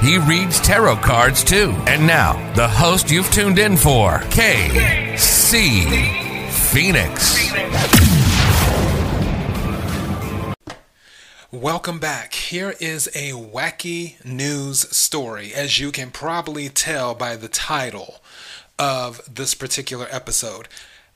He reads tarot cards too. And now, the host you've tuned in for, KC Phoenix. Welcome back. Here is a wacky news story, as you can probably tell by the title of this particular episode.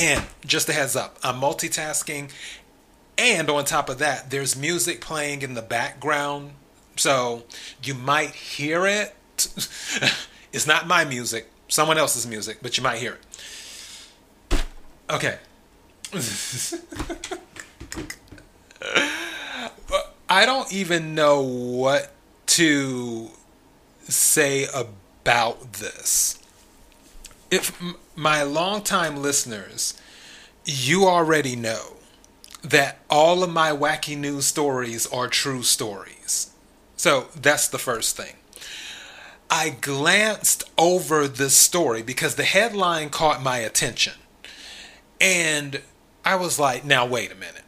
And just a heads up, I'm multitasking. And on top of that, there's music playing in the background. So you might hear it. it's not my music, someone else's music, but you might hear it. Okay. I don't even know what to say about this. If my longtime listeners, you already know that all of my wacky news stories are true stories. So that's the first thing. I glanced over this story because the headline caught my attention. And I was like, now wait a minute.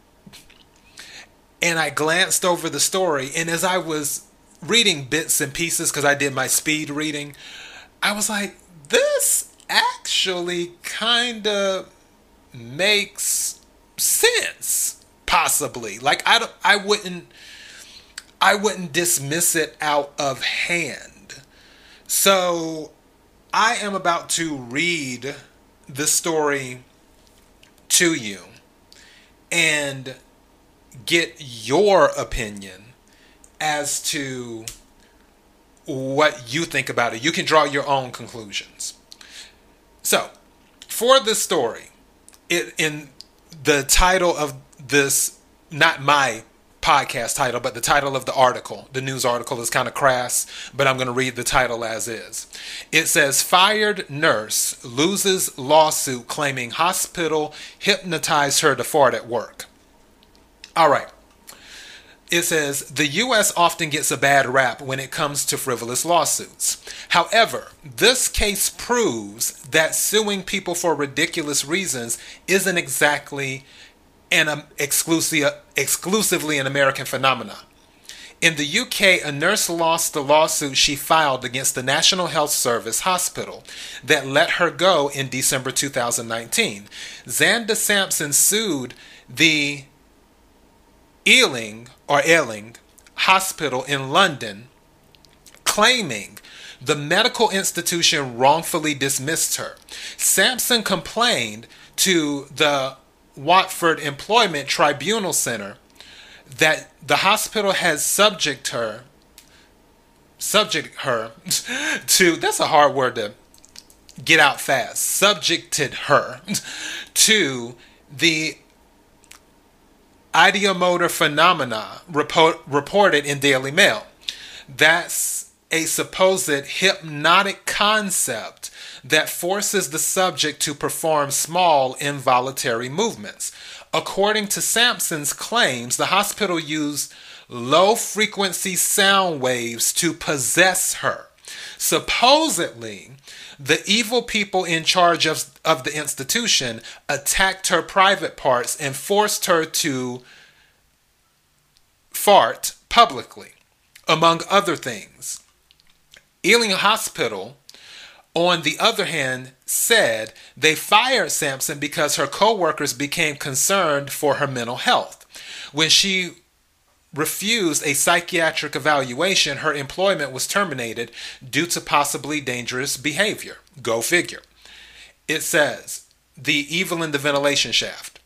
And I glanced over the story, and as I was reading bits and pieces, because I did my speed reading, I was like, this actually kind of makes sense possibly. Like i don't, i wouldn't i wouldn't dismiss it out of hand. So i am about to read the story to you and get your opinion as to what you think about it. You can draw your own conclusions so, for this story, it in the title of this, not my podcast title, but the title of the article, the news article is kind of crass, but I'm going to read the title as is. It says Fired nurse loses lawsuit claiming hospital hypnotized her to fart at work. All right it says the U.S. often gets a bad rap when it comes to frivolous lawsuits. However, this case proves that suing people for ridiculous reasons isn't exactly an um, exclusive, exclusively an American phenomenon. In the UK, a nurse lost the lawsuit she filed against the National Health Service hospital that let her go in December 2019. Xanda Sampson sued the Ealing or Ealing Hospital in London, claiming the medical institution wrongfully dismissed her. Sampson complained to the Watford Employment Tribunal Center that the hospital has subject her subject her to that's a hard word to get out fast subjected her to the ideomotor phenomena report, reported in Daily Mail. That's a supposed hypnotic concept that forces the subject to perform small involuntary movements. According to Sampson's claims, the hospital used low frequency sound waves to possess her. Supposedly, the evil people in charge of, of the institution attacked her private parts and forced her to fart publicly, among other things. Ealing Hospital, on the other hand, said they fired Sampson because her coworkers became concerned for her mental health. When she refused a psychiatric evaluation, her employment was terminated due to possibly dangerous behavior. Go figure. it says the evil in the ventilation shaft.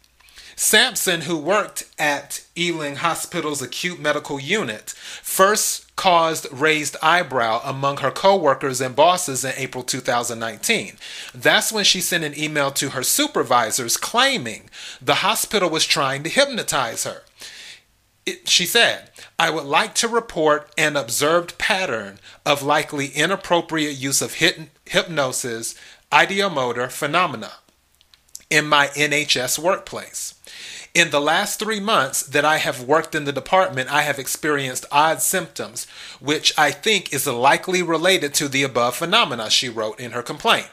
Sampson, who worked at Ealing Hospital's acute medical unit, first caused raised eyebrow among her coworkers and bosses in April 2019. That's when she sent an email to her supervisors claiming the hospital was trying to hypnotize her. It, she said, I would like to report an observed pattern of likely inappropriate use of hypnosis, ideomotor phenomena in my NHS workplace. In the last three months that I have worked in the department, I have experienced odd symptoms, which I think is likely related to the above phenomena, she wrote in her complaint.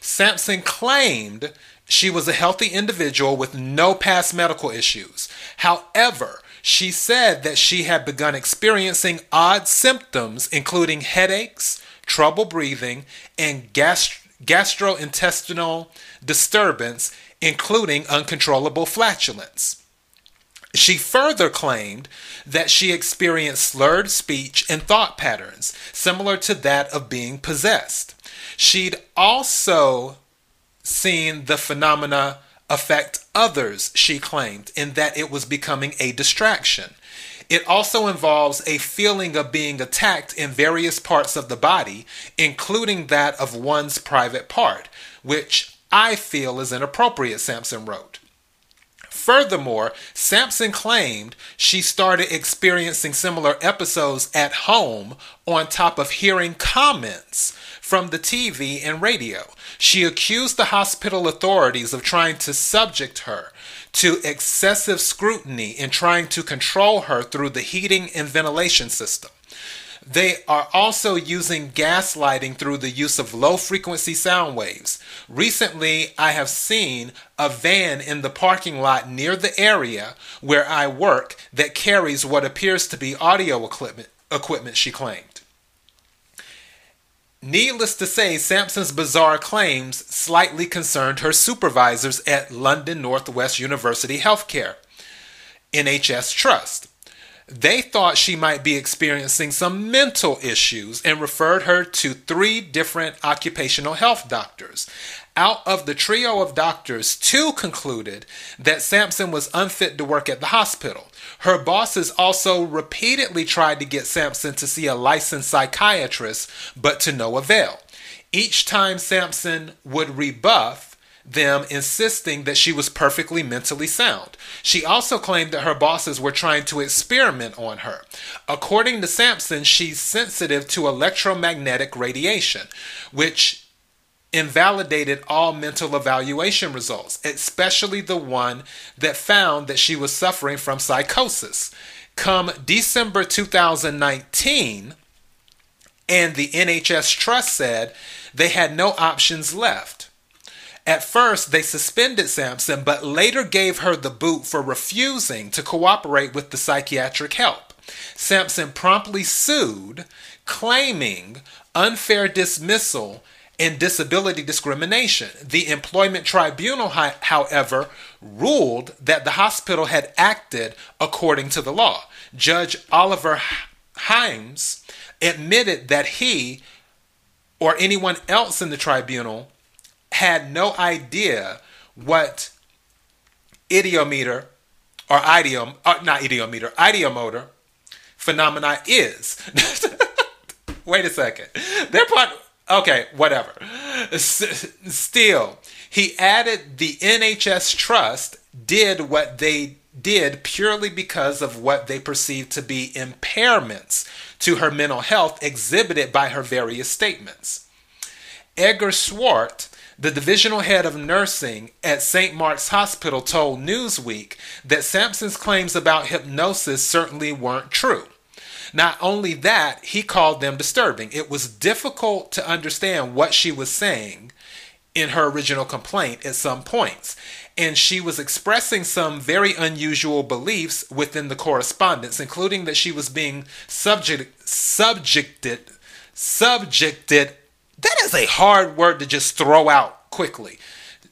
Sampson claimed she was a healthy individual with no past medical issues. However, she said that she had begun experiencing odd symptoms, including headaches, trouble breathing, and gast- gastrointestinal disturbance including uncontrollable flatulence. She further claimed that she experienced slurred speech and thought patterns, similar to that of being possessed. She'd also seen the phenomena affect others, she claimed, in that it was becoming a distraction. It also involves a feeling of being attacked in various parts of the body, including that of one's private part, which I feel is inappropriate, Sampson wrote. Furthermore, Sampson claimed she started experiencing similar episodes at home on top of hearing comments from the TV and radio. She accused the hospital authorities of trying to subject her to excessive scrutiny and trying to control her through the heating and ventilation system. They are also using gaslighting through the use of low frequency sound waves. Recently, I have seen a van in the parking lot near the area where I work that carries what appears to be audio equipment, equipment she claimed. Needless to say, Sampson's bizarre claims slightly concerned her supervisors at London Northwest University Healthcare, NHS Trust. They thought she might be experiencing some mental issues and referred her to three different occupational health doctors. Out of the trio of doctors, two concluded that Sampson was unfit to work at the hospital. Her bosses also repeatedly tried to get Sampson to see a licensed psychiatrist, but to no avail. Each time Sampson would rebuff, them insisting that she was perfectly mentally sound. She also claimed that her bosses were trying to experiment on her. According to Sampson, she's sensitive to electromagnetic radiation, which invalidated all mental evaluation results, especially the one that found that she was suffering from psychosis. Come December 2019, and the NHS Trust said they had no options left at first, they suspended Sampson, but later gave her the boot for refusing to cooperate with the psychiatric help. Sampson promptly sued, claiming unfair dismissal and disability discrimination. The employment tribunal, however, ruled that the hospital had acted according to the law. Judge Oliver Hyams admitted that he or anyone else in the tribunal had no idea what idiometer or idiom, uh, not idiometer, ideomotor phenomena is. Wait a second. They're part. Okay, whatever. S- still, he added the NHS Trust did what they did purely because of what they perceived to be impairments to her mental health exhibited by her various statements. Edgar Swart the divisional head of nursing at St. Mark's Hospital told Newsweek that Sampson's claims about hypnosis certainly weren't true. Not only that, he called them disturbing. It was difficult to understand what she was saying in her original complaint at some points, and she was expressing some very unusual beliefs within the correspondence, including that she was being subject, subjected, subjected that is a hard word to just throw out quickly.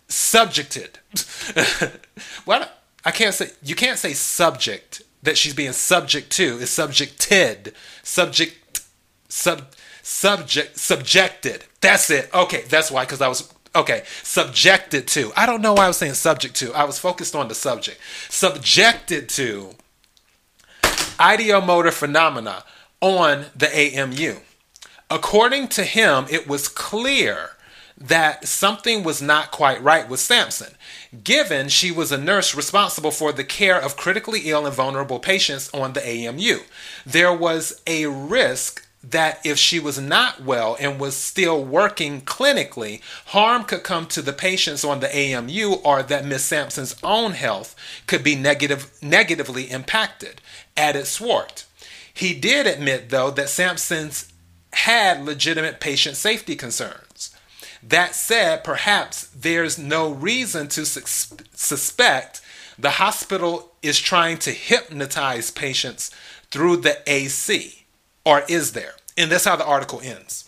Subjected. well, I can't say you can't say subject that she's being subject to is subjected. Subject sub subject subjected. That's it. Okay, that's why because I was okay, subjected to. I don't know why I was saying subject to. I was focused on the subject. Subjected to ideomotor phenomena on the AMU. According to him, it was clear that something was not quite right with Sampson, given she was a nurse responsible for the care of critically ill and vulnerable patients on the AMU. There was a risk that if she was not well and was still working clinically, harm could come to the patients on the AMU or that Miss Sampson's own health could be negative, negatively impacted, added Swart. He did admit, though, that Sampson's had legitimate patient safety concerns. That said, perhaps there's no reason to sus- suspect the hospital is trying to hypnotize patients through the AC. Or is there? And that's how the article ends.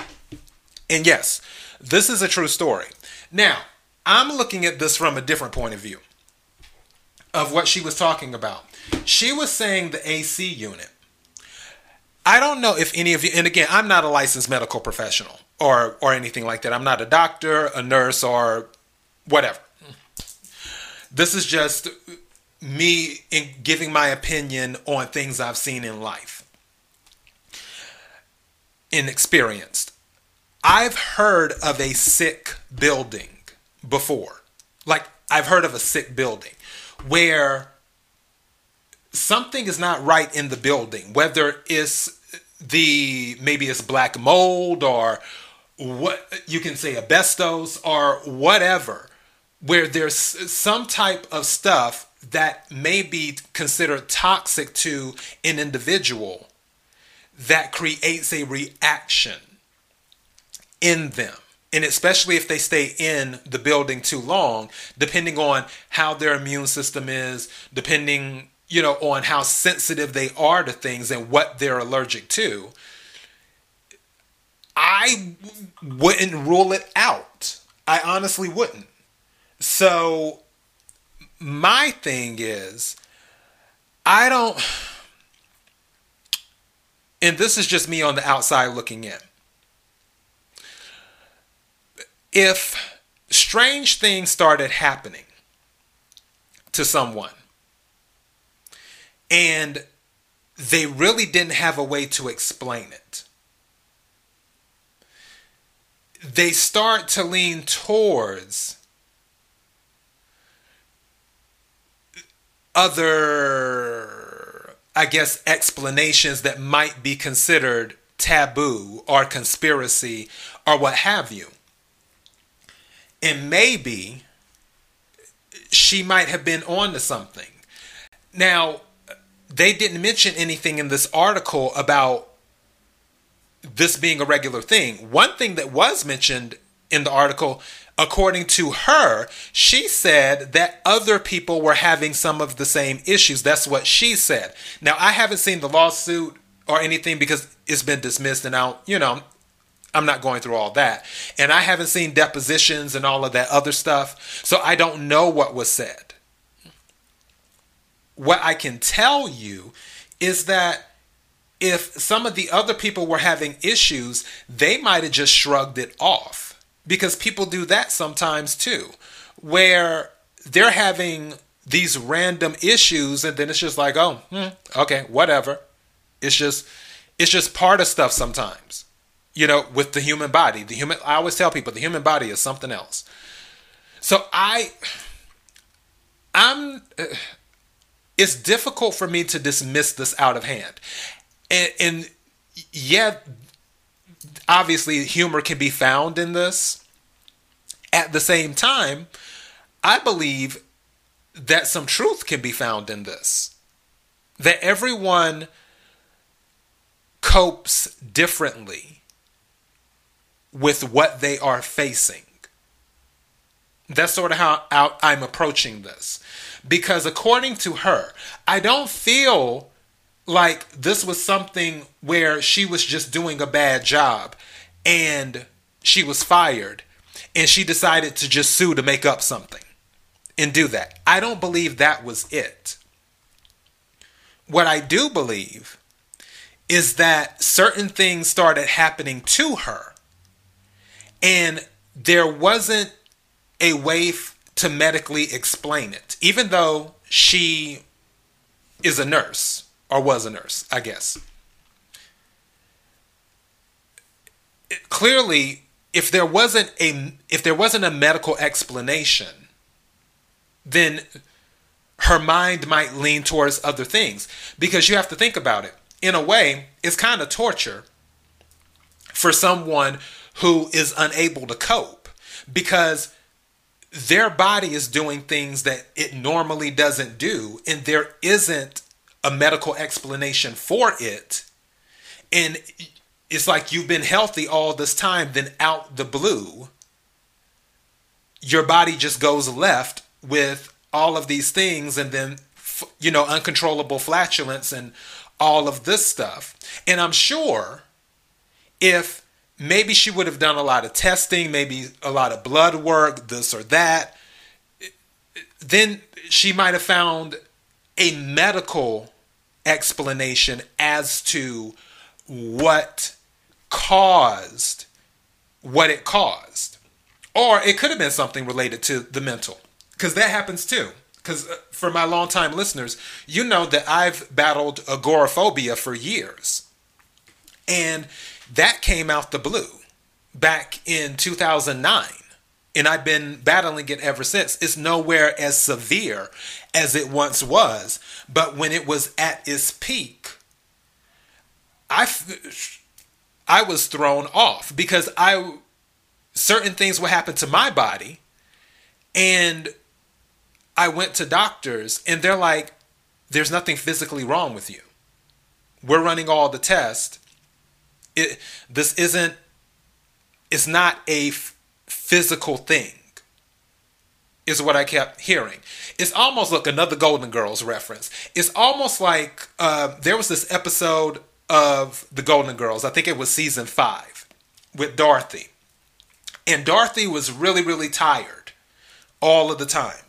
And yes, this is a true story. Now, I'm looking at this from a different point of view of what she was talking about. She was saying the AC unit. I don't know if any of you, and again, I'm not a licensed medical professional or or anything like that. I'm not a doctor, a nurse, or whatever. This is just me in giving my opinion on things I've seen in life and experienced. I've heard of a sick building before. Like I've heard of a sick building where something is not right in the building, whether it's the maybe it's black mold or what you can say asbestos or whatever, where there's some type of stuff that may be considered toxic to an individual that creates a reaction in them. And especially if they stay in the building too long, depending on how their immune system is, depending you know, on how sensitive they are to things and what they're allergic to, I wouldn't rule it out. I honestly wouldn't. So, my thing is, I don't, and this is just me on the outside looking in. If strange things started happening to someone, and they really didn't have a way to explain it. They start to lean towards other, I guess, explanations that might be considered taboo or conspiracy or what have you. And maybe she might have been on to something. Now, they didn't mention anything in this article about this being a regular thing. One thing that was mentioned in the article, according to her, she said that other people were having some of the same issues. That's what she said. Now, I haven't seen the lawsuit or anything because it's been dismissed and out, you know, I'm not going through all that. And I haven't seen depositions and all of that other stuff. So I don't know what was said what I can tell you is that if some of the other people were having issues, they might have just shrugged it off because people do that sometimes too, where they're having these random issues and then it's just like, oh, hmm, okay, whatever. It's just it's just part of stuff sometimes. You know, with the human body. The human I always tell people the human body is something else. So I I'm it's difficult for me to dismiss this out of hand. And, and obviously, humor can be found in this. At the same time, I believe that some truth can be found in this. That everyone copes differently with what they are facing. That's sort of how I'm approaching this. Because according to her, I don't feel like this was something where she was just doing a bad job and she was fired and she decided to just sue to make up something and do that. I don't believe that was it. What I do believe is that certain things started happening to her and there wasn't a way to medically explain it, even though she is a nurse or was a nurse, I guess. It, clearly, if there wasn't a if there wasn't a medical explanation, then her mind might lean towards other things because you have to think about it. In a way, it's kind of torture for someone who is unable to cope because their body is doing things that it normally doesn't do and there isn't a medical explanation for it. And it's like you've been healthy all this time then out the blue your body just goes left with all of these things and then you know uncontrollable flatulence and all of this stuff. And i'm sure if maybe she would have done a lot of testing maybe a lot of blood work this or that then she might have found a medical explanation as to what caused what it caused or it could have been something related to the mental because that happens too. Because uh, for my longtime listeners, you know that I've battled agoraphobia for years. And that came out the blue back in 2009. And I've been battling it ever since. It's nowhere as severe as it once was. But when it was at its peak, I, I was thrown off because I certain things would happen to my body and I went to doctors and they're like, there's nothing physically wrong with you. We're running all the tests. It, this isn't, it's not a f- physical thing, is what I kept hearing. It's almost like another Golden Girls reference. It's almost like uh, there was this episode of The Golden Girls, I think it was season five, with Dorothy. And Dorothy was really, really tired all of the time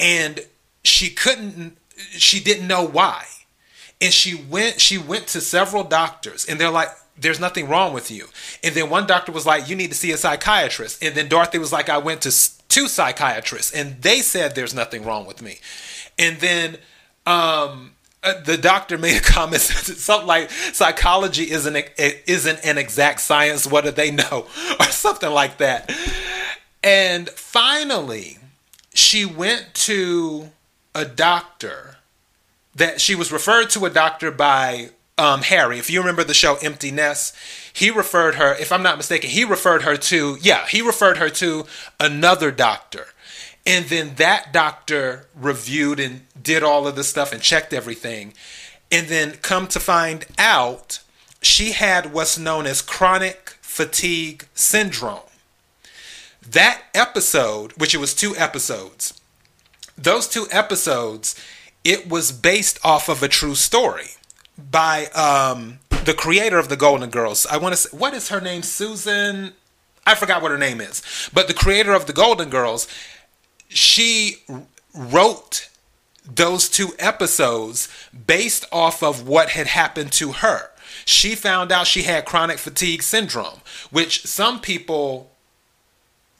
and she couldn't she didn't know why and she went she went to several doctors and they're like there's nothing wrong with you and then one doctor was like you need to see a psychiatrist and then dorothy was like i went to two psychiatrists and they said there's nothing wrong with me. And then um, uh, the doctor made a comment something like psychology isn't isn't an exact science. What do they know? Or something like that. And finally she went to a doctor that she was referred to a doctor by um, Harry. If you remember the show Empty Nest, he referred her, if I'm not mistaken, he referred her to, yeah, he referred her to another doctor. And then that doctor reviewed and did all of the stuff and checked everything. And then come to find out, she had what's known as chronic fatigue syndrome. That episode, which it was two episodes, those two episodes, it was based off of a true story by um, the creator of the Golden Girls. I want to say, what is her name? Susan. I forgot what her name is. But the creator of the Golden Girls, she wrote those two episodes based off of what had happened to her. She found out she had chronic fatigue syndrome, which some people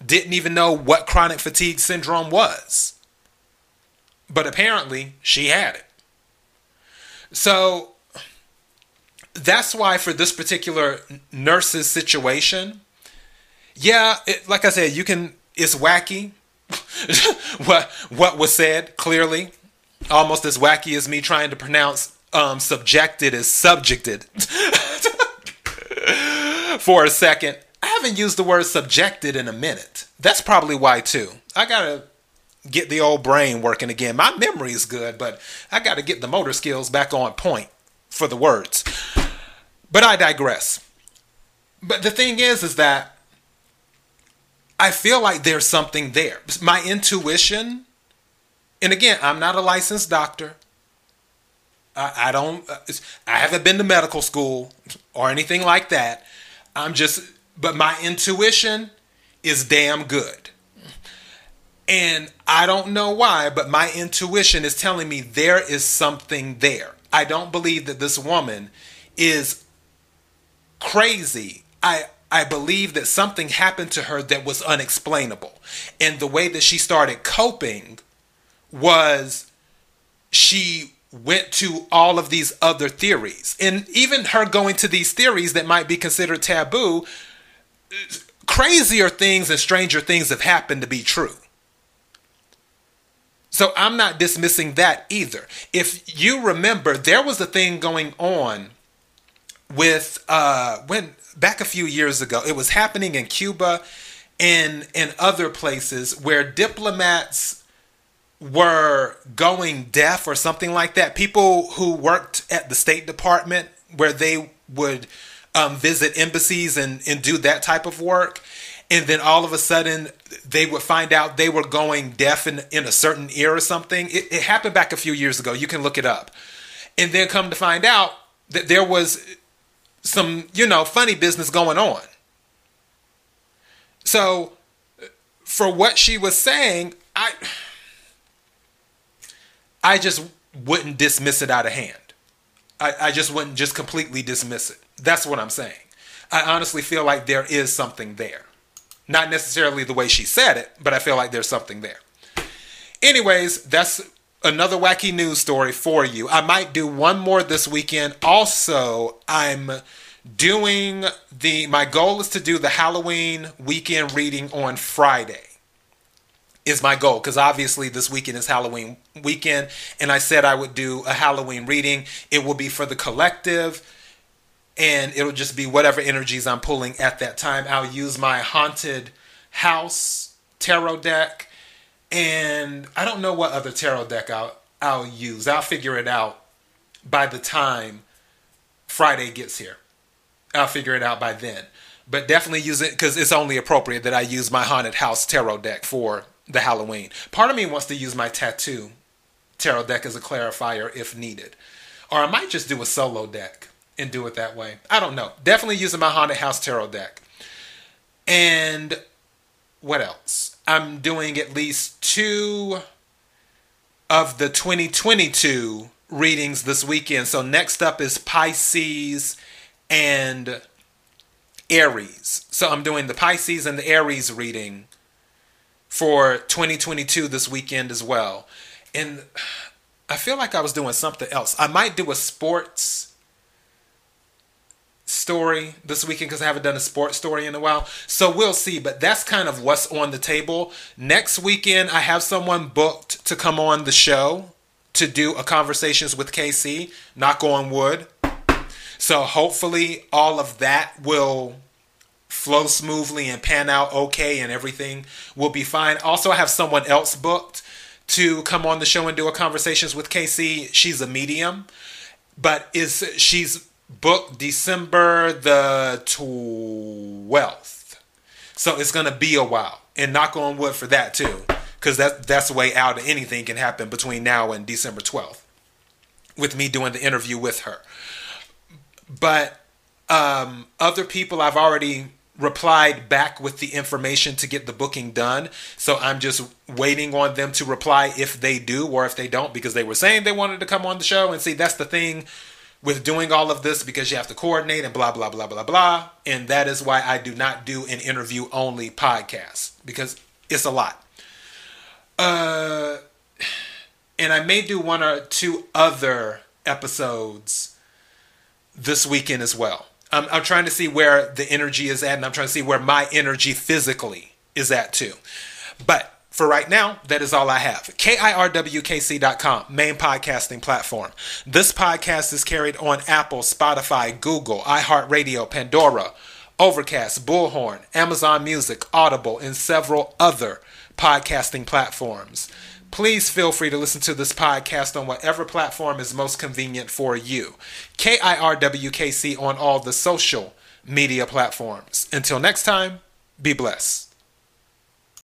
didn't even know what chronic fatigue syndrome was. But apparently, she had it. So that's why, for this particular nurse's situation, yeah, it, like I said, you can, it's wacky. what what was said clearly, almost as wacky as me trying to pronounce um, subjected as subjected for a second. I haven't used the word subjected in a minute. That's probably why too. I gotta get the old brain working again. My memory is good, but I gotta get the motor skills back on point for the words. But I digress. But the thing is, is that I feel like there's something there. My intuition, and again, I'm not a licensed doctor. I, I don't, uh, I haven't been to medical school or anything like that. I'm just but my intuition is damn good. And I don't know why, but my intuition is telling me there is something there. I don't believe that this woman is crazy. I I believe that something happened to her that was unexplainable. And the way that she started coping was she went to all of these other theories. And even her going to these theories that might be considered taboo, crazier things and stranger things have happened to be true. So I'm not dismissing that either. If you remember, there was a thing going on with uh when back a few years ago. It was happening in Cuba and in other places where diplomats were going deaf or something like that. People who worked at the State Department where they would um, visit embassies and, and do that type of work. And then all of a sudden, they would find out they were going deaf in, in a certain ear or something. It, it happened back a few years ago. You can look it up. And then come to find out that there was some, you know, funny business going on. So, for what she was saying, I I just wouldn't dismiss it out of hand. I, I just wouldn't just completely dismiss it. That's what I'm saying. I honestly feel like there is something there. Not necessarily the way she said it, but I feel like there's something there. Anyways, that's another wacky news story for you. I might do one more this weekend. Also, I'm doing the my goal is to do the Halloween weekend reading on Friday is my goal because obviously this weekend is Halloween weekend, and I said I would do a Halloween reading. It will be for the collective, and it'll just be whatever energies I'm pulling at that time. I'll use my haunted house tarot deck, and I don't know what other tarot deck I'll I'll use. I'll figure it out by the time Friday gets here. I'll figure it out by then. But definitely use it because it's only appropriate that I use my haunted house tarot deck for the Halloween. Part of me wants to use my tattoo tarot deck as a clarifier if needed. Or I might just do a solo deck and do it that way. I don't know. Definitely using my Haunted House tarot deck. And what else? I'm doing at least two of the 2022 readings this weekend. So next up is Pisces and Aries. So I'm doing the Pisces and the Aries reading for 2022 this weekend as well. And I feel like I was doing something else. I might do a sports story this weekend because I haven't done a sports story in a while. So we'll see. But that's kind of what's on the table. Next weekend, I have someone booked to come on the show to do a conversations with KC. Knock on wood. So hopefully all of that will flow smoothly and pan out okay and everything will be fine. Also, I have someone else booked to come on the show and do a conversations with KC. She's a medium, but is she's booked December the 12th. So it's going to be a while. And knock on wood for that too cuz that that's the way out anything can happen between now and December 12th with me doing the interview with her. But um, other people I've already replied back with the information to get the booking done. So I'm just waiting on them to reply if they do or if they don't because they were saying they wanted to come on the show. And see, that's the thing with doing all of this because you have to coordinate and blah, blah, blah, blah, blah. And that is why I do not do an interview only podcast because it's a lot. Uh, and I may do one or two other episodes this weekend as well. I'm, I'm trying to see where the energy is at, and I'm trying to see where my energy physically is at too. But for right now, that is all I have. KIRWKC.com, main podcasting platform. This podcast is carried on Apple, Spotify, Google, iHeartRadio, Pandora, Overcast, Bullhorn, Amazon Music, Audible, and several other podcasting platforms. Please feel free to listen to this podcast on whatever platform is most convenient for you. KIRWKC on all the social media platforms. Until next time, be blessed.